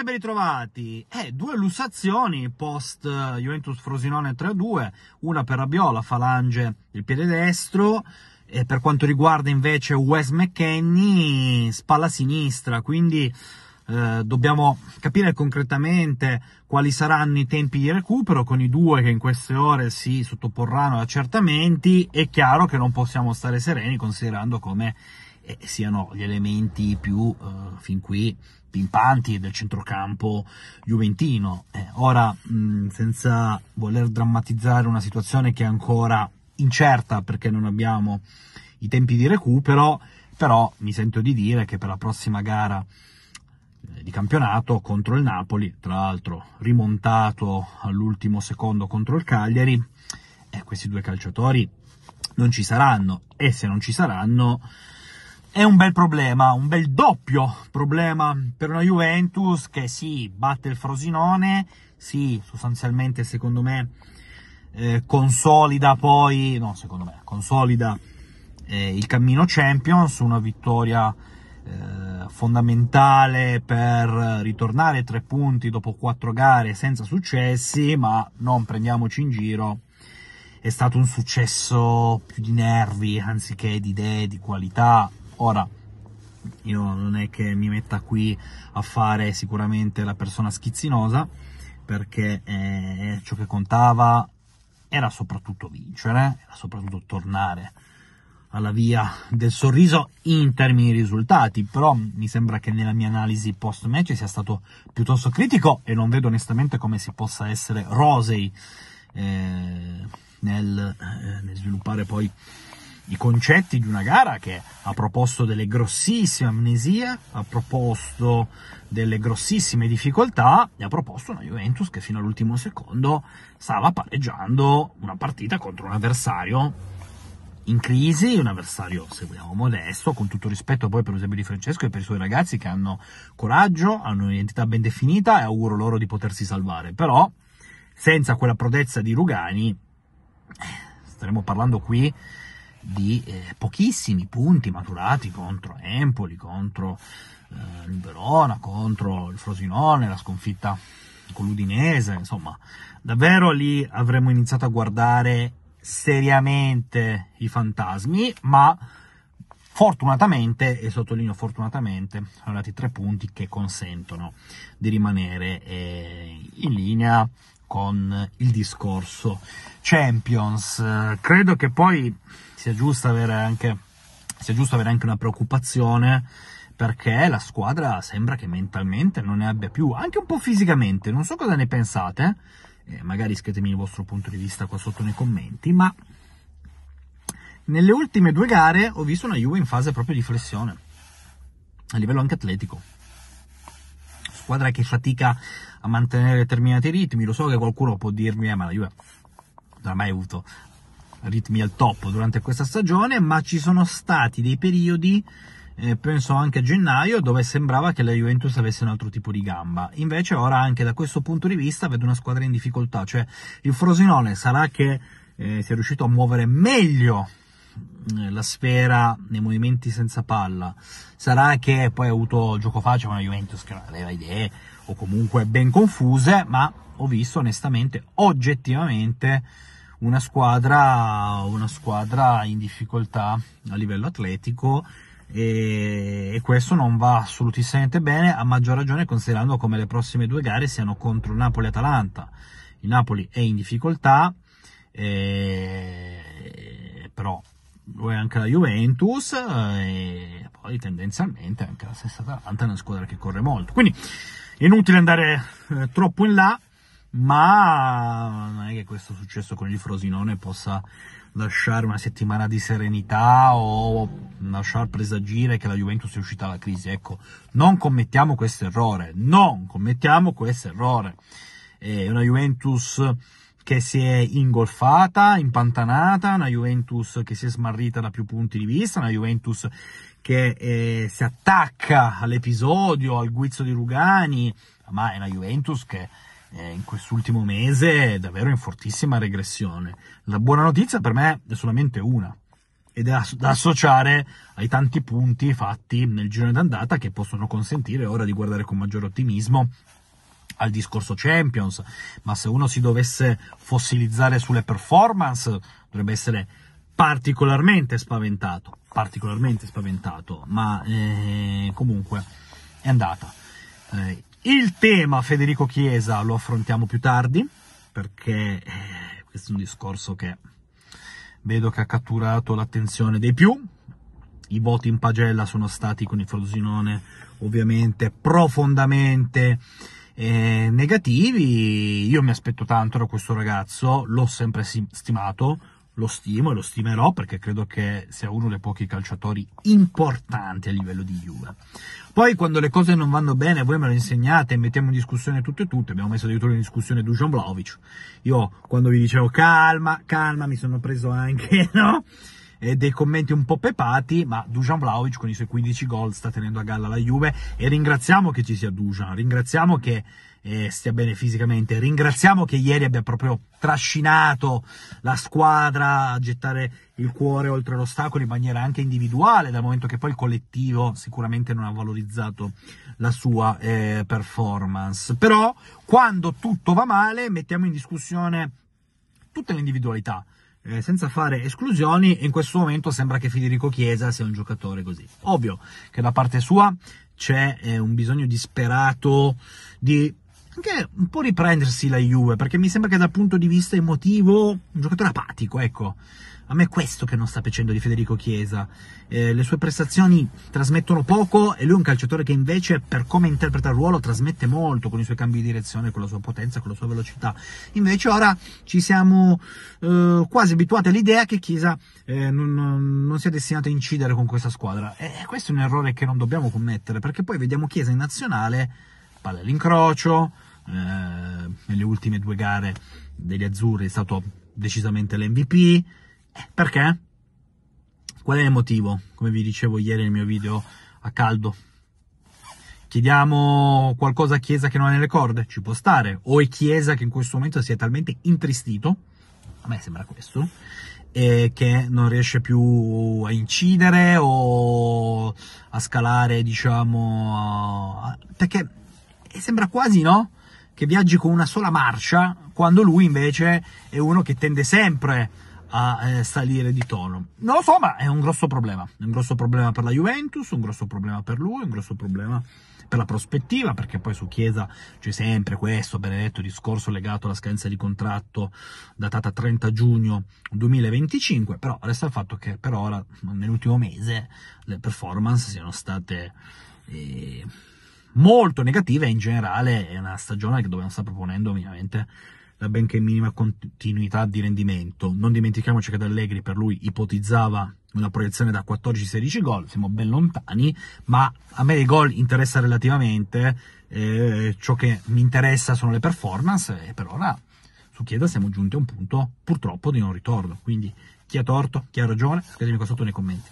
E ben ritrovati. Eh, due lussazioni post eh, Juventus Frosinone 3-2, una per Rabbiola, falange del piede destro, e per quanto riguarda invece Wes McKenny, spalla sinistra, quindi eh, dobbiamo capire concretamente quali saranno i tempi di recupero con i due che in queste ore si sottoporranno ad accertamenti. È chiaro che non possiamo stare sereni considerando come eh, siano gli elementi più eh, fin qui pimpanti del centrocampo juventino. Eh, ora, mh, senza voler drammatizzare una situazione che è ancora incerta perché non abbiamo i tempi di recupero, però mi sento di dire che per la prossima gara eh, di campionato contro il Napoli, tra l'altro rimontato all'ultimo secondo contro il Cagliari, eh, questi due calciatori non ci saranno e se non ci saranno è un bel problema, un bel doppio problema per una Juventus che sì, batte il Frosinone, sì, sostanzialmente secondo me eh, consolida poi, no secondo me, consolida eh, il cammino Champions, una vittoria eh, fondamentale per ritornare tre punti dopo quattro gare senza successi, ma non prendiamoci in giro, è stato un successo più di nervi anziché di idee, di qualità, Ora, io non è che mi metta qui a fare sicuramente la persona schizzinosa, perché eh, ciò che contava era soprattutto vincere, era soprattutto tornare alla via del sorriso in termini di risultati, però mi sembra che nella mia analisi post match sia stato piuttosto critico e non vedo onestamente come si possa essere rosei eh, nel, eh, nel sviluppare poi i concetti di una gara che ha proposto delle grossissime amnesie, ha proposto delle grossissime difficoltà e ha proposto una Juventus che fino all'ultimo secondo stava pareggiando una partita contro un avversario in crisi, un avversario, se vogliamo, modesto, con tutto rispetto poi per Eusebio Di Francesco e per i suoi ragazzi che hanno coraggio, hanno un'identità ben definita e auguro loro di potersi salvare. Però, senza quella prodezza di Rugani, eh, staremo parlando qui di eh, pochissimi punti maturati contro Empoli, contro eh, il Verona, contro il Frosinone, la sconfitta con l'Udinese, insomma, davvero lì avremmo iniziato a guardare seriamente i fantasmi, ma fortunatamente, e sottolineo fortunatamente, sono arrivati tre punti che consentono di rimanere eh, in linea con il discorso Champions. Credo che poi sia giusto avere anche, giusto avere anche una preoccupazione perché la squadra sembra che mentalmente non ne abbia più, anche un po' fisicamente, non so cosa ne pensate, eh, magari scrivetemi il vostro punto di vista qua sotto nei commenti, ma nelle ultime due gare ho visto una Juve in fase proprio di flessione, a livello anche atletico. Squadra che fatica a mantenere determinati ritmi. Lo so che qualcuno può dirmi, eh, ma la Juve non ha mai avuto ritmi al top durante questa stagione, ma ci sono stati dei periodi, eh, penso anche a gennaio, dove sembrava che la Juventus avesse un altro tipo di gamba. Invece ora anche da questo punto di vista vedo una squadra in difficoltà, cioè il Frosinone sarà che eh, sia riuscito a muovere meglio eh, la sfera nei movimenti senza palla. Sarà che poi ha avuto gioco facile con la Juventus che non aveva idee o comunque ben confuse, ma ho visto onestamente, oggettivamente, una squadra, una squadra in difficoltà a livello atletico e, e, questo non va assolutissimamente bene, a maggior ragione considerando come le prossime due gare siano contro Napoli e Atalanta. Il Napoli è in difficoltà, eh, però lo è anche la Juventus e poi tendenzialmente anche la stessa Atalanta è una squadra che corre molto. Quindi è inutile andare eh, troppo in là, ma non è che questo successo con il Frosinone possa lasciare una settimana di serenità o lasciar presagire che la Juventus è uscita dalla crisi. Ecco, non commettiamo questo errore, non commettiamo questo errore. È una Juventus che si è ingolfata, impantanata, una Juventus che si è smarrita da più punti di vista, una Juventus che eh, si attacca all'episodio, al guizzo di Rugani, ma è una Juventus che eh, in quest'ultimo mese è davvero in fortissima regressione. La buona notizia per me è solamente una, ed è da associare ai tanti punti fatti nel giro d'andata che possono consentire ora di guardare con maggiore ottimismo al discorso Champions, ma se uno si dovesse fossilizzare sulle performance dovrebbe essere particolarmente spaventato, particolarmente spaventato, ma eh, comunque è andata. Eh, il tema Federico Chiesa lo affrontiamo più tardi, perché eh, questo è un discorso che vedo che ha catturato l'attenzione dei più. I voti in pagella sono stati con il Frosinone ovviamente profondamente eh, negativi. Io mi aspetto tanto da questo ragazzo, l'ho sempre stimato, lo stimo e lo stimerò perché credo che sia uno dei pochi calciatori importanti a livello di Juve. Poi quando le cose non vanno bene voi me lo insegnate e mettiamo in discussione tutto e tutto, abbiamo messo addirittura in discussione Dusan Vlaovic. Io quando vi dicevo calma, calma, mi sono preso anche, no? E dei commenti un po' pepati, ma Dusan Vlaovic con i suoi 15 gol sta tenendo a galla la Juve e ringraziamo che ci sia Dusan, ringraziamo che eh, stia bene fisicamente. Ringraziamo che ieri abbia proprio trascinato la squadra a gettare il cuore oltre l'ostacolo in maniera anche individuale, dal momento che poi il collettivo sicuramente non ha valorizzato la sua eh, performance. Però quando tutto va male mettiamo in discussione tutte le individualità. Eh, senza fare esclusioni, e in questo momento sembra che Federico Chiesa sia un giocatore così. Ovvio che da parte sua c'è eh, un bisogno disperato di anche un po' riprendersi la Juve, perché mi sembra che dal punto di vista emotivo un giocatore apatico, ecco. A me è questo che non sta piacendo di Federico Chiesa. Eh, le sue prestazioni trasmettono poco e lui è un calciatore che invece, per come interpreta il ruolo, trasmette molto con i suoi cambi di direzione, con la sua potenza, con la sua velocità. Invece ora ci siamo eh, quasi abituati all'idea che Chiesa eh, non, non, sia destinato a incidere con questa squadra. E questo è un errore che non dobbiamo commettere, perché poi vediamo Chiesa in nazionale palla all'incrocio, eh, nelle ultime due gare degli azzurri è stato decisamente l'MVP. Eh, perché? Qual è il motivo? Come vi dicevo ieri nel mio video a caldo. Chiediamo qualcosa a Chiesa che non ha nelle corde? Ci può stare. O è Chiesa che in questo momento si è talmente intristito, a me sembra questo, e che non riesce più a incidere o a scalare, diciamo, a... perché sembra quasi, no? Che viaggi con una sola marcia, quando lui invece è uno che tende sempre a eh, salire di tono. Non lo so, ma è un grosso problema. È un grosso problema per la Juventus, un grosso problema per lui, un grosso problema per la prospettiva, perché poi su Chiesa c'è sempre questo benedetto discorso legato alla scadenza di contratto datata 30 giugno 2025, però resta il fatto che per ora, nell'ultimo mese, le performance siano state... Eh, molto negativa e in generale è una stagione dove non sta proponendo ovviamente la benché minima continuità di rendimento. Non dimentichiamoci che D'Allegri per lui ipotizzava una proiezione da 14-16 gol, siamo ben lontani, ma a me i gol interessa relativamente, eh, ciò che mi interessa sono le performance e per ora su Chiesa siamo giunti a un punto purtroppo di non ritorno, quindi chi ha torto, chi ha ragione, scrivetemi qua sotto nei commenti.